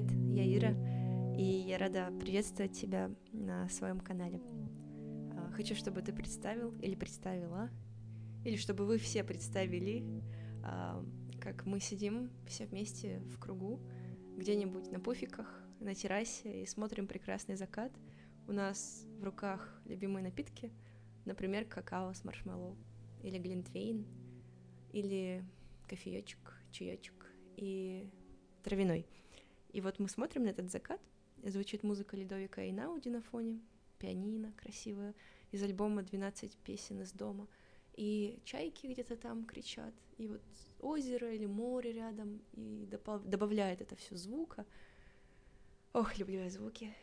привет, я Ира, и я рада приветствовать тебя на своем канале. А, хочу, чтобы ты представил или представила, или чтобы вы все представили, а, как мы сидим все вместе в кругу, где-нибудь на пуфиках, на террасе и смотрим прекрасный закат. У нас в руках любимые напитки, например, какао с маршмеллоу, или глинтвейн, или кофеечек, чаечек и травяной. И вот мы смотрим на этот закат, звучит музыка Ледовика и Науди на фоне, пианино красивое, из альбома «12 песен из дома», и чайки где-то там кричат, и вот озеро или море рядом, и добавляет это все звука. Ох, люблю я звуки.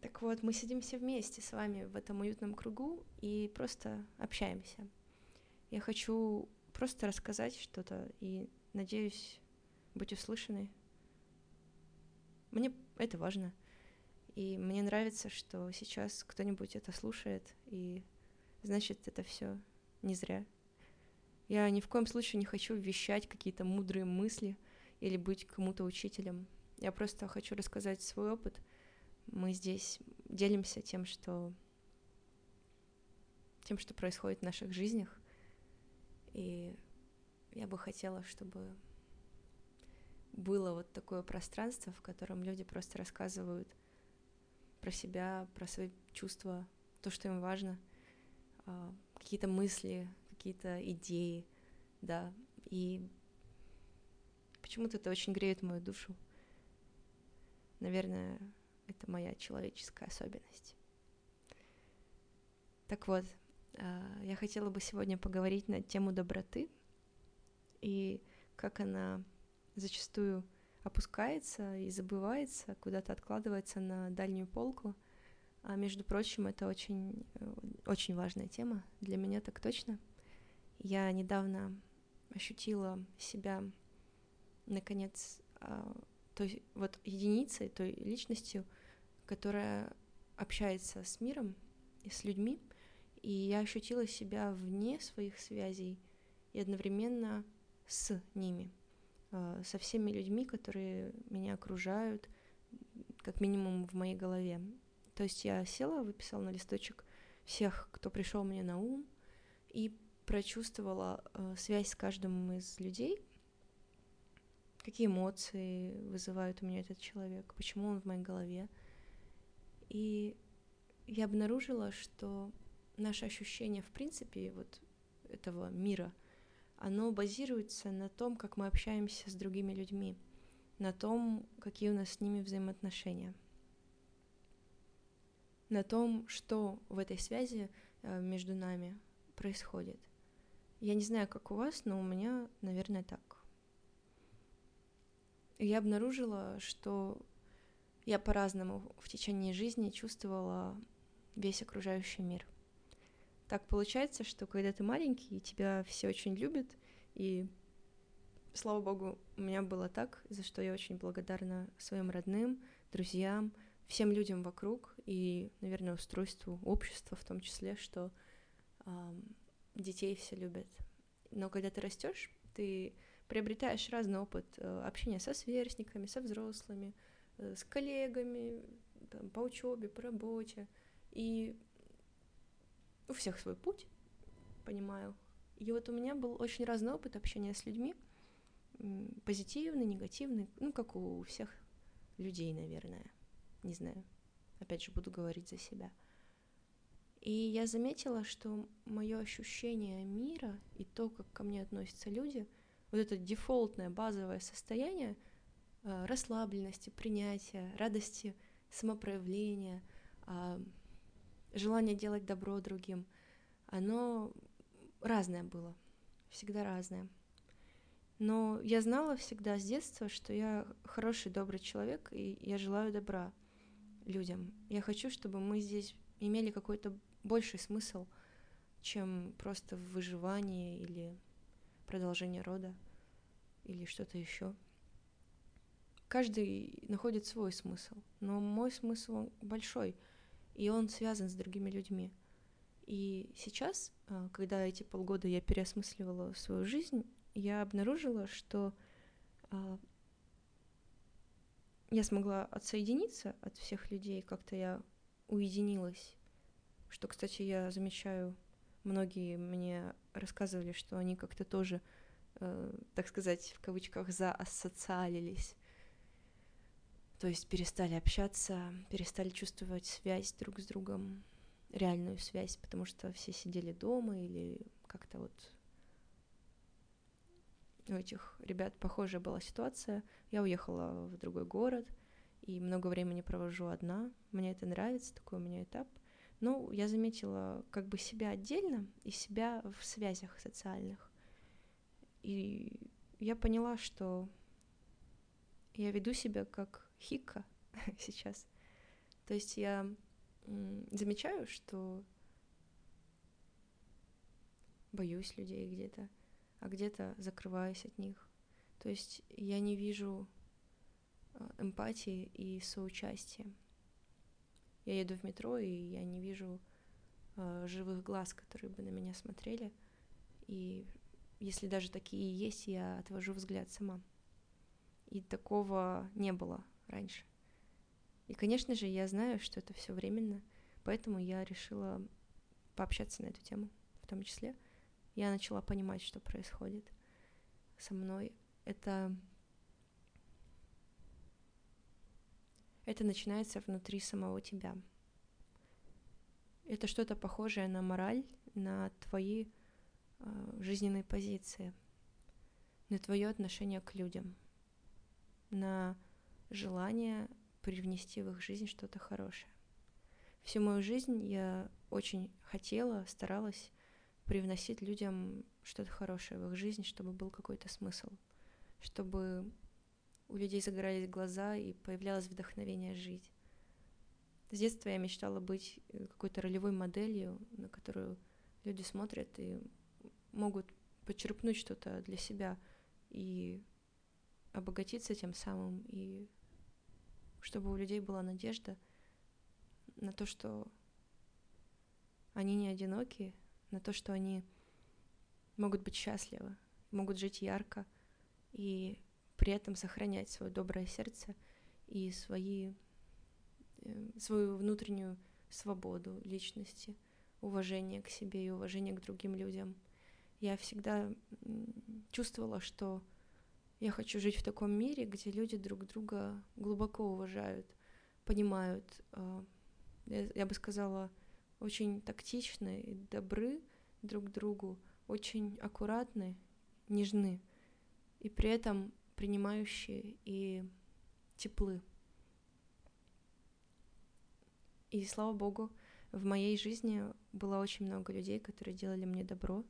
Так вот, мы сидим все вместе с вами в этом уютном кругу и просто общаемся. Я хочу просто рассказать что-то и надеюсь быть услышанной. Мне это важно. И мне нравится, что сейчас кто-нибудь это слушает, и значит, это все не зря. Я ни в коем случае не хочу вещать какие-то мудрые мысли или быть кому-то учителем. Я просто хочу рассказать свой опыт. Мы здесь делимся тем, что тем, что происходит в наших жизнях. И я бы хотела, чтобы было вот такое пространство, в котором люди просто рассказывают про себя, про свои чувства, то, что им важно, а, какие-то мысли, какие-то идеи, да, и почему-то это очень греет мою душу. Наверное, это моя человеческая особенность. Так вот, а, я хотела бы сегодня поговорить на тему доброты и как она зачастую опускается и забывается, куда-то откладывается на дальнюю полку. А между прочим, это очень, э, очень важная тема, для меня так точно. Я недавно ощутила себя, наконец, а, той вот единицей, той личностью, которая общается с миром и с людьми, и я ощутила себя вне своих связей и одновременно с ними — со всеми людьми, которые меня окружают, как минимум в моей голове. То есть я села, выписала на листочек всех, кто пришел мне на ум, и прочувствовала э, связь с каждым из людей, какие эмоции вызывает у меня этот человек, почему он в моей голове. И я обнаружила, что наше ощущение, в принципе, вот этого мира — оно базируется на том, как мы общаемся с другими людьми, на том, какие у нас с ними взаимоотношения, на том, что в этой связи э, между нами происходит. Я не знаю, как у вас, но у меня, наверное, так. Я обнаружила, что я по-разному в течение жизни чувствовала весь окружающий мир — так получается, что когда ты маленький, тебя все очень любят, и слава богу, у меня было так, за что я очень благодарна своим родным, друзьям, всем людям вокруг и, наверное, устройству общества в том числе, что э, детей все любят. Но когда ты растешь, ты приобретаешь разный опыт э, общения со сверстниками, со взрослыми, э, с коллегами, там, по учебе, по работе. И у всех свой путь, понимаю. И вот у меня был очень разный опыт общения с людьми, позитивный, негативный, ну, как у всех людей, наверное, не знаю. Опять же, буду говорить за себя. И я заметила, что мое ощущение мира и то, как ко мне относятся люди, вот это дефолтное базовое состояние э, расслабленности, принятия, радости, самопроявления, э, желание делать добро другим, оно разное было, всегда разное. Но я знала всегда с детства, что я хороший, добрый человек, и я желаю добра людям. Я хочу, чтобы мы здесь имели какой-то больший смысл, чем просто выживание или продолжение рода или что-то еще. Каждый находит свой смысл, но мой смысл большой — и он связан с другими людьми. И сейчас, а, когда эти полгода я переосмысливала свою жизнь, я обнаружила, что а, я смогла отсоединиться от всех людей, как-то я уединилась. Что, кстати, я замечаю, многие мне рассказывали, что они как-то тоже, э, так сказать, в кавычках, заасоциалились. То есть перестали общаться, перестали чувствовать связь друг с другом, реальную связь, потому что все сидели дома или как-то вот у этих ребят похожая была ситуация. Я уехала в другой город и много времени провожу одна. Мне это нравится, такой у меня этап. Но я заметила как бы себя отдельно и себя в связях социальных. И я поняла, что я веду себя как хика сейчас. То есть я замечаю, что боюсь людей где-то, а где-то закрываюсь от них. То есть я не вижу а, эмпатии и соучастия. Я еду в метро, и я не вижу э, живых глаз, которые бы на меня смотрели. И если даже такие есть, я отвожу взгляд сама. И такого не было раньше. И, конечно же, я знаю, что это все временно, поэтому я решила пообщаться на эту тему в том числе — я начала понимать, что происходит со мной. Это это начинается внутри самого тебя. Это что-то похожее на мораль, на твои э, жизненные позиции, на твое отношение к людям, на желание привнести в их жизнь что-то хорошее. Всю мою жизнь я очень хотела, старалась привносить людям что-то хорошее в их жизнь, чтобы был какой-то смысл, чтобы у людей загорались глаза и появлялось вдохновение жить. С детства я мечтала быть э, какой-то ролевой моделью, на которую люди смотрят и могут почерпнуть что-то для себя и обогатиться тем самым, и чтобы у людей была надежда на то, что они не одиноки, на то, что они могут быть счастливы, могут жить ярко и при этом сохранять свое доброе сердце и свои, э, свою внутреннюю свободу личности, уважение к себе и уважение к другим людям. Я всегда чувствовала, что я хочу жить в таком мире, где люди друг друга глубоко уважают, понимают, э, я бы сказала, очень тактичны и добры друг другу, очень аккуратны, нежны, и при этом принимающие и теплы. И слава богу, в моей жизни было очень много людей, которые делали мне добро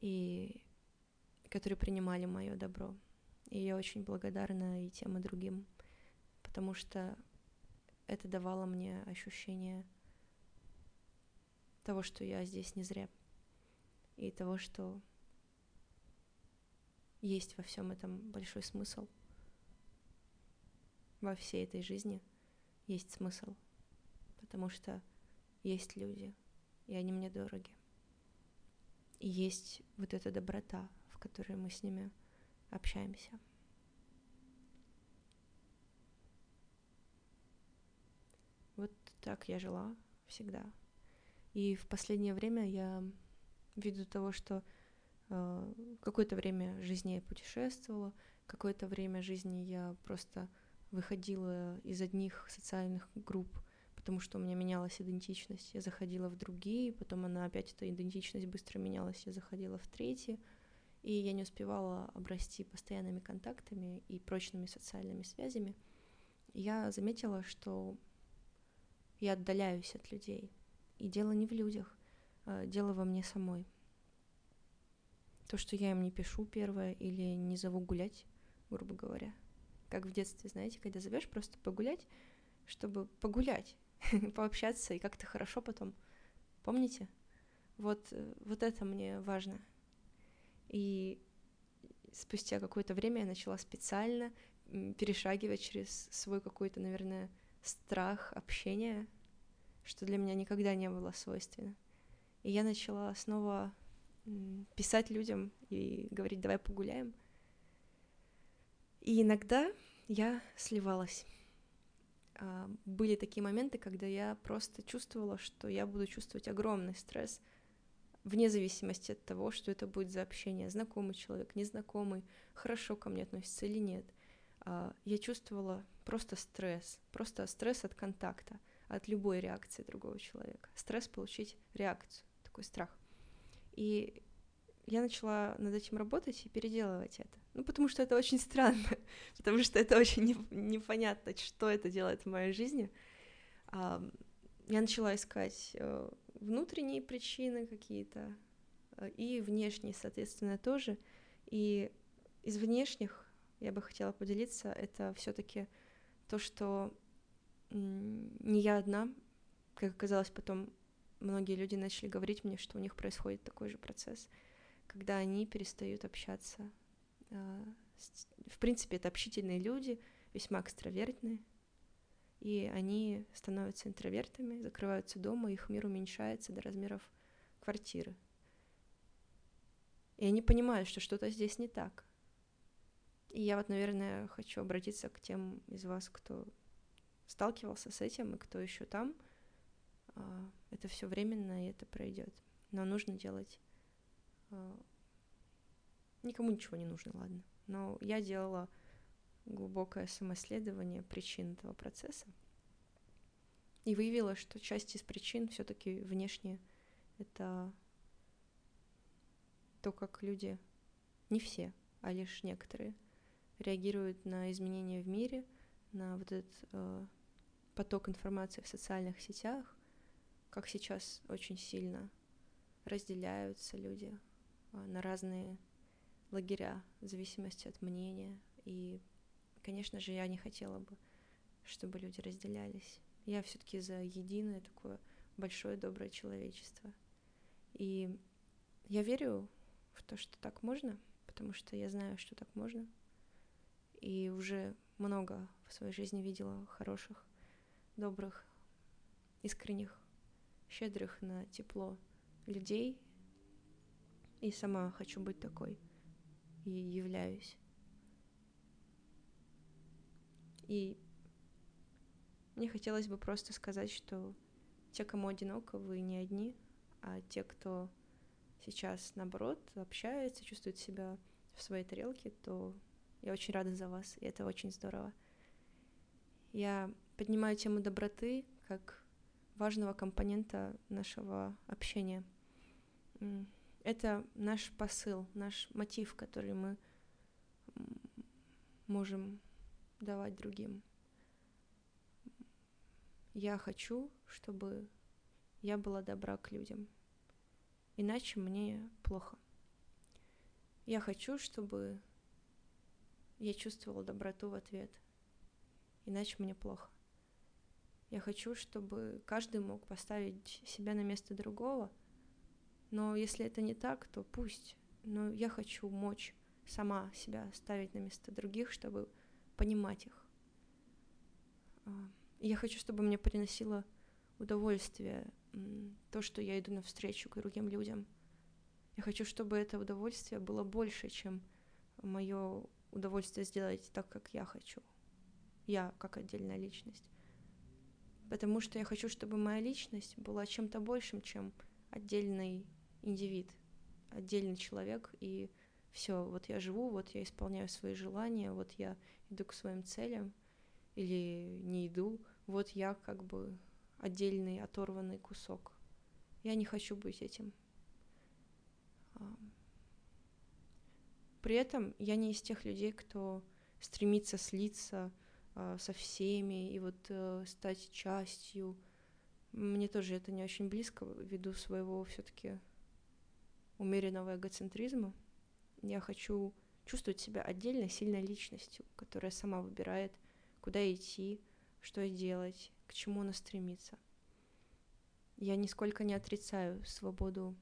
и которые принимали мое добро. И я очень благодарна и тем, и другим, потому что это давало мне ощущение того, что я здесь не зря, и того, что есть во всем этом большой смысл. Во всей этой жизни есть смысл, потому что есть люди, и они мне дороги. И есть вот эта доброта, в которой мы с ними общаемся. Вот так я жила всегда. И в последнее время я, ввиду того, что э, какое-то время жизни я путешествовала, какое-то время жизни я просто выходила из одних социальных групп, потому что у меня менялась идентичность. Я заходила в другие, потом она опять, эта идентичность быстро менялась, я заходила в третьи, и я не успевала обрасти постоянными контактами и прочными социальными связями. Я заметила, что я отдаляюсь от людей — и дело не в людях, а дело во мне самой. То, что я им не пишу первое или не зову гулять, грубо говоря. Как в детстве, знаете, когда зовешь просто погулять, чтобы погулять, пообщаться и как-то хорошо потом. Помните? Вот, э, вот это мне важно. И спустя какое-то время я начала специально перешагивать через свой какой-то, наверное, страх общения что для меня никогда не было свойственно. И я начала снова писать людям и говорить, давай погуляем. И иногда я сливалась. А, были такие моменты, когда я просто чувствовала, что я буду чувствовать огромный стресс, вне зависимости от того, что это будет за общение, знакомый человек, незнакомый, хорошо ко мне относится или нет. А, я чувствовала просто стресс, просто стресс от контакта, от любой реакции другого человека. Стресс получить реакцию, такой страх. И я начала над этим работать и переделывать это. Ну, потому что это очень странно, потому что это очень не, непонятно, что это делает в моей жизни. Я начала искать э, внутренние причины какие-то э, и внешние, соответственно, тоже. И из внешних я бы хотела поделиться, это все-таки то, что не я одна, как оказалось потом, многие люди начали говорить мне, что у них происходит такой же процесс, когда они перестают общаться. А, в принципе, это общительные люди, весьма экстравертные, и они становятся интровертами, закрываются дома, их мир уменьшается до размеров квартиры. И они понимают, что что-то здесь не так. И я вот, наверное, хочу обратиться к тем из вас, кто сталкивался с этим и кто еще там. А, это все временно, и это пройдет. Но нужно делать. А, никому ничего не нужно, ладно. Но я делала глубокое самоисследование причин этого процесса. И выявила, что часть из причин все-таки внешне это то, как люди, не все, а лишь некоторые, реагируют на изменения в мире, на вот этот э, поток информации в социальных сетях, как сейчас очень сильно разделяются люди э, на разные лагеря в зависимости от мнения, и Конечно же, я не хотела бы, чтобы люди разделялись. Я все-таки за единое такое большое доброе человечество. И я верю в то, что так можно, потому что я знаю, что так можно. И уже много в своей жизни видела хороших, добрых, искренних, щедрых на тепло людей. И сама хочу быть такой. И являюсь. И мне хотелось бы просто сказать, что те, кому одиноко, вы не одни, а те, кто сейчас, наоборот, общается, чувствует себя в своей тарелке, то я очень рада за вас, и это очень здорово. Я поднимаю тему доброты как важного компонента нашего общения. Это наш посыл, наш мотив, который мы можем давать другим. Я хочу, чтобы я была добра к людям, иначе мне плохо. Я хочу, чтобы я чувствовала доброту в ответ, иначе мне плохо. Я хочу, чтобы каждый мог поставить себя на место другого, но если это не так, то пусть. Но я хочу мочь сама себя ставить на место других, чтобы понимать их. А, я хочу, чтобы мне приносило удовольствие то, что я иду навстречу к другим людям. Я хочу, чтобы это удовольствие было больше, чем мое удовольствие сделать так, как я хочу. Я как отдельная личность. Потому что я хочу, чтобы моя личность была чем-то большим, чем отдельный индивид, отдельный человек. И все, вот я живу, вот я исполняю свои желания, вот я иду к своим целям или не иду, вот я как бы отдельный оторванный кусок. Я не хочу быть этим. При этом я не из тех людей, кто стремится слиться а, со всеми и вот э, стать частью. Мне тоже это не очень близко ввиду своего все-таки умеренного эгоцентризма. Я хочу чувствовать себя отдельно сильной личностью, которая сама выбирает, куда идти, что делать, к чему она стремится. Я нисколько не отрицаю свободу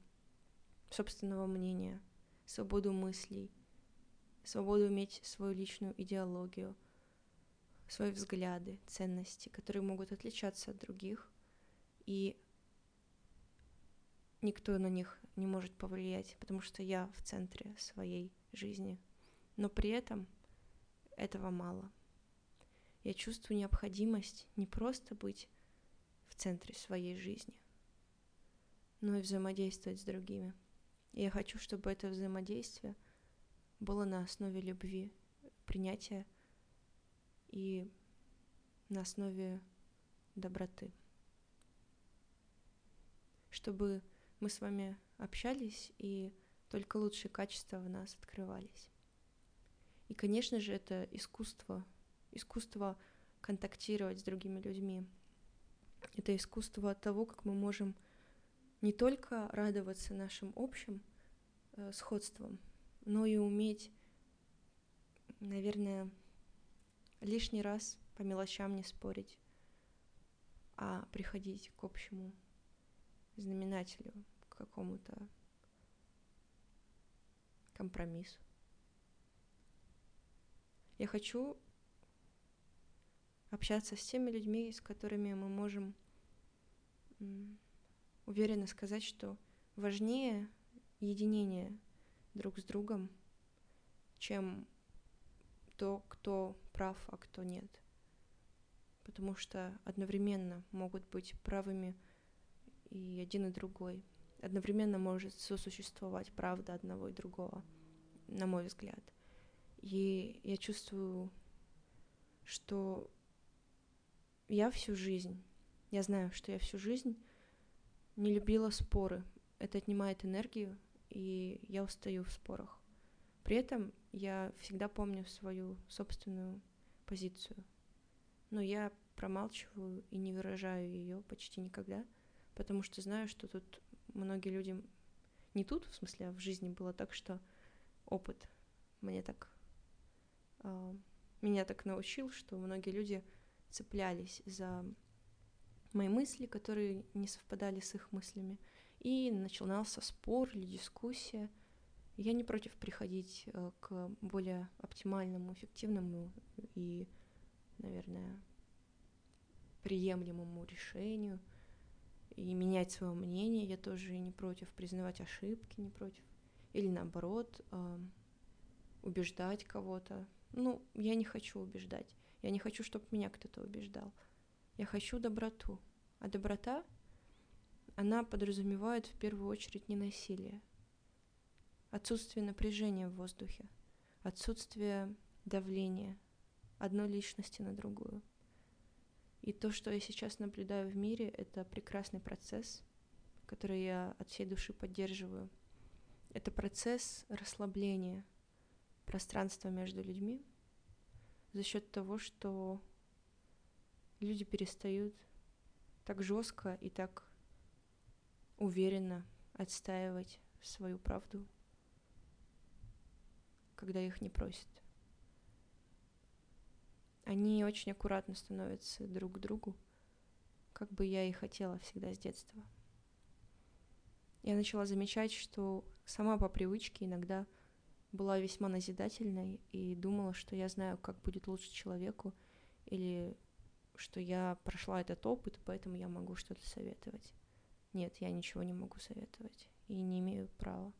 собственного мнения, свободу мыслей, свободу иметь свою личную идеологию, свои взгляды, ценности, которые могут отличаться от других, и никто на них не может повлиять, потому что я в центре своей жизни но при этом этого мало. Я чувствую необходимость не просто быть в центре своей жизни, но и взаимодействовать с другими. И я хочу, чтобы это взаимодействие было на основе любви, принятия и на основе доброты. Чтобы мы с вами общались и только лучшие качества в нас открывались. И, конечно же, это искусство, искусство контактировать с другими людьми. Это искусство того, как мы можем не только радоваться нашим общим э, сходствам, но и уметь, наверное, лишний раз по мелочам не спорить, а приходить к общему знаменателю, какому-то компромиссу. Я хочу общаться с теми людьми, с которыми мы можем уверенно сказать, что важнее единение друг с другом, чем то, кто прав, а кто нет. Потому что одновременно могут быть правыми и один и другой. Одновременно может сосуществовать правда одного и другого, на мой взгляд. И я чувствую, что я всю жизнь, я знаю, что я всю жизнь не любила споры. Это отнимает энергию, и я устаю в спорах. При этом я всегда помню свою собственную позицию. Но я промалчиваю и не выражаю ее почти никогда, потому что знаю, что тут многие люди... Не тут, в смысле, а в жизни было так, что опыт мне так... Э, меня так научил, что многие люди цеплялись за мои мысли, которые не совпадали с их мыслями. И начинался спор или дискуссия. Я не против приходить э, к более оптимальному, эффективному и, наверное, приемлемому решению и менять свое мнение. Я тоже не против признавать ошибки, не против. Или наоборот, э, убеждать кого-то. Ну, я не хочу убеждать. Я не хочу, чтобы меня кто-то убеждал. Я хочу доброту. А доброта, она подразумевает в первую очередь не насилие, отсутствие напряжения в воздухе, отсутствие давления одной личности на другую. И то, что я сейчас наблюдаю в мире, это прекрасный процесс, который я от всей души поддерживаю. Это процесс расслабления пространства между людьми за счет того, что люди перестают так жестко и так уверенно отстаивать свою правду, когда их не просят. Они очень аккуратно становятся друг к другу, как бы я и хотела всегда с детства. Я начала замечать, что сама по привычке иногда была весьма назидательной и думала, что я знаю, как будет лучше человеку, или что я прошла этот опыт, поэтому я могу что-то советовать. Нет, я ничего не могу советовать и не имею права.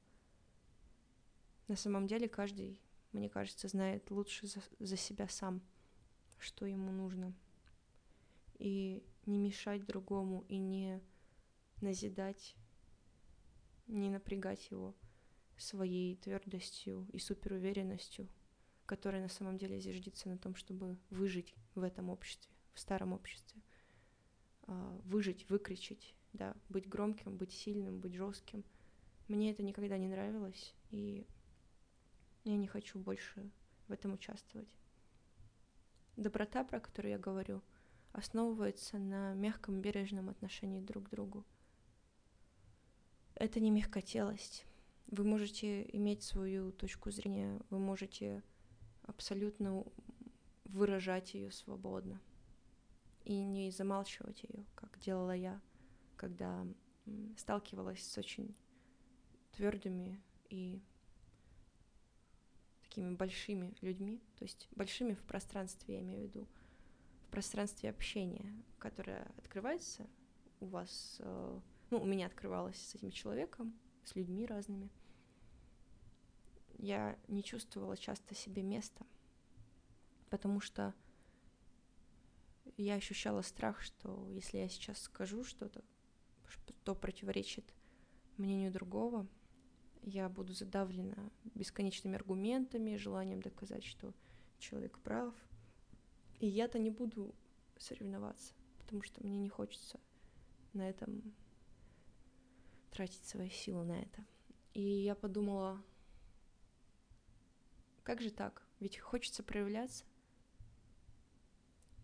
На самом деле каждый, мне кажется, знает лучше за, за себя сам, что ему нужно. И не мешать другому, и не назидать, не напрягать его своей твердостью и суперуверенностью, которая на самом деле зиждется на том, чтобы выжить в этом обществе в старом обществе. А, выжить, выкричить, да, быть громким, быть сильным, быть жестким. Мне это никогда не нравилось, и я не хочу больше в этом участвовать. Доброта, про которую я говорю, основывается на мягком, бережном отношении друг к другу. Это не мягкотелость. Вы можете иметь свою точку зрения, вы можете абсолютно выражать ее свободно и не замалчивать ее, как делала я, когда сталкивалась с очень твердыми и такими большими людьми, то есть большими в пространстве, я имею в виду, в пространстве общения, которое открывается у вас, э, ну, у меня открывалось с этим человеком, с людьми разными. Я не чувствовала часто себе места, потому что я ощущала страх, что если я сейчас скажу что-то, что противоречит мнению другого, я буду задавлена бесконечными аргументами, желанием доказать, что человек прав. И я-то не буду соревноваться, потому что мне не хочется на этом тратить свои силы на это. И я подумала, как же так? Ведь хочется проявляться.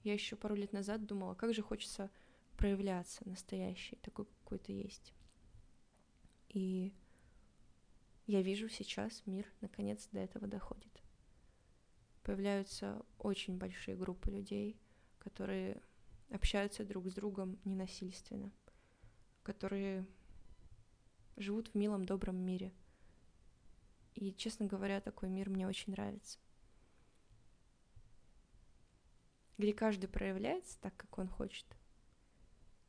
Я еще пару лет назад думала, как же хочется проявляться настоящий, такой какой-то есть. И я вижу сейчас мир наконец до этого доходит. Появляются очень большие группы людей, которые общаются друг с другом ненасильственно, которые живут в милом, добром мире. И, честно говоря, такой мир мне очень нравится. Где каждый проявляется так, как он хочет,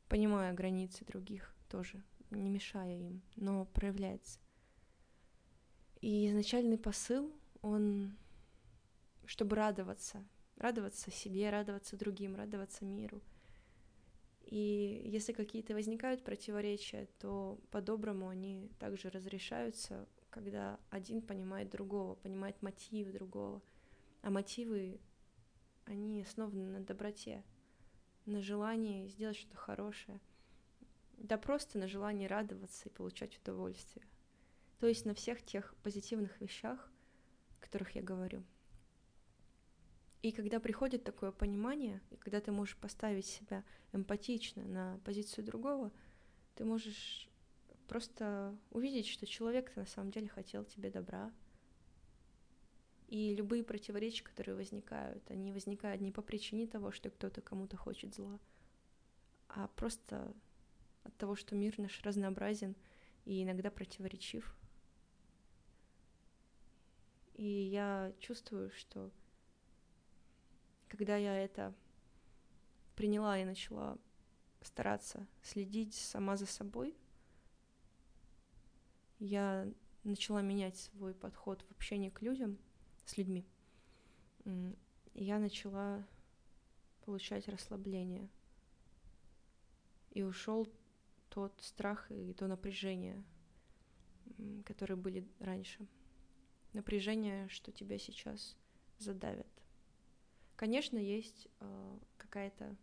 понимая границы других тоже, не мешая им, но проявляется. И изначальный посыл, он, чтобы радоваться, радоваться себе, радоваться другим, радоваться миру. И если какие-то возникают противоречия, то по-доброму они также разрешаются, когда один понимает другого, понимает мотивы другого. А мотивы, они основаны на доброте, на желании сделать что-то хорошее, да просто на желании радоваться и получать удовольствие. То есть на всех тех позитивных вещах, о которых я говорю. И когда приходит такое понимание, и когда ты можешь поставить себя эмпатично на позицию другого, ты можешь просто увидеть, что человек на самом деле хотел тебе добра. И любые противоречия, которые возникают, они возникают не по причине того, что кто-то кому-то хочет зла, а просто от того, что мир наш разнообразен и иногда противоречив. И я чувствую, что когда я это приняла и начала стараться следить сама за собой, я начала менять свой подход в общении к людям, с людьми. И я начала получать расслабление. И ушел тот страх и то напряжение, которые были раньше. Напряжение, что тебя сейчас задавят. Конечно, есть э, какая-то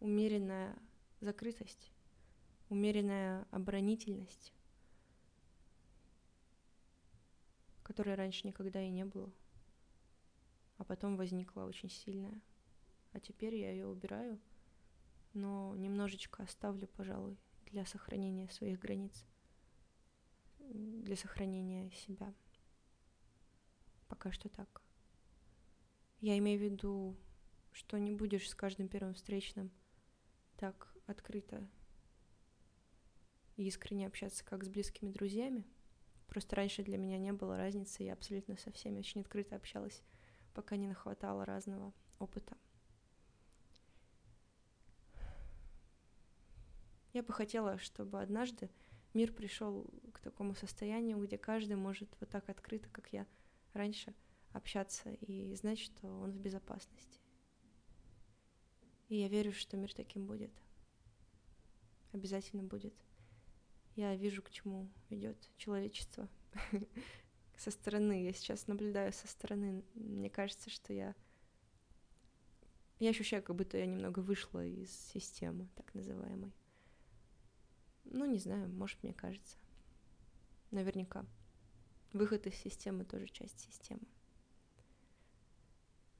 умеренная закрытость, умеренная оборонительность, которой раньше никогда и не было, а потом возникла очень сильная. А теперь я ее убираю, но немножечко оставлю, пожалуй, для сохранения своих границ, для сохранения себя. Пока что так. Я имею в виду, что не будешь с каждым первым встречным так открыто и искренне общаться, как с близкими друзьями. Просто раньше для меня не было разницы, я абсолютно со всеми очень открыто общалась, пока не нахватала разного опыта. Я бы хотела, чтобы однажды мир пришел к такому состоянию, где каждый может вот так открыто, как я раньше, общаться и знать, что он в безопасности. И я верю, что мир таким будет. Обязательно будет. Я вижу, к чему идет человечество. Со стороны. Я сейчас наблюдаю со стороны. Мне кажется, что я... Я ощущаю, как будто я немного вышла из системы, так называемой. Ну, не знаю, может, мне кажется. Наверняка. Выход из системы тоже часть системы.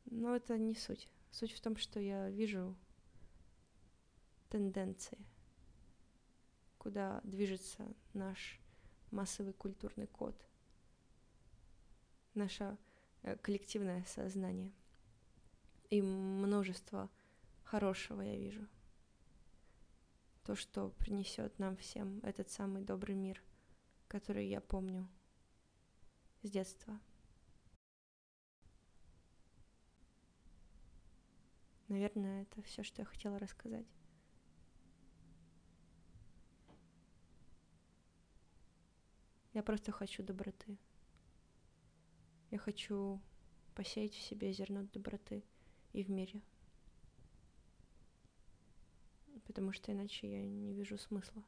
Но это не суть. Суть в том, что я вижу тенденции, куда движется наш массовый культурный код, наше э, коллективное сознание. И множество хорошего я вижу. То, что принесет нам всем этот самый добрый мир, который я помню с детства. Наверное, это все, что я хотела рассказать. Я просто хочу доброты. Я хочу посеять в себе зерно доброты и в мире. Потому что иначе я не вижу смысла.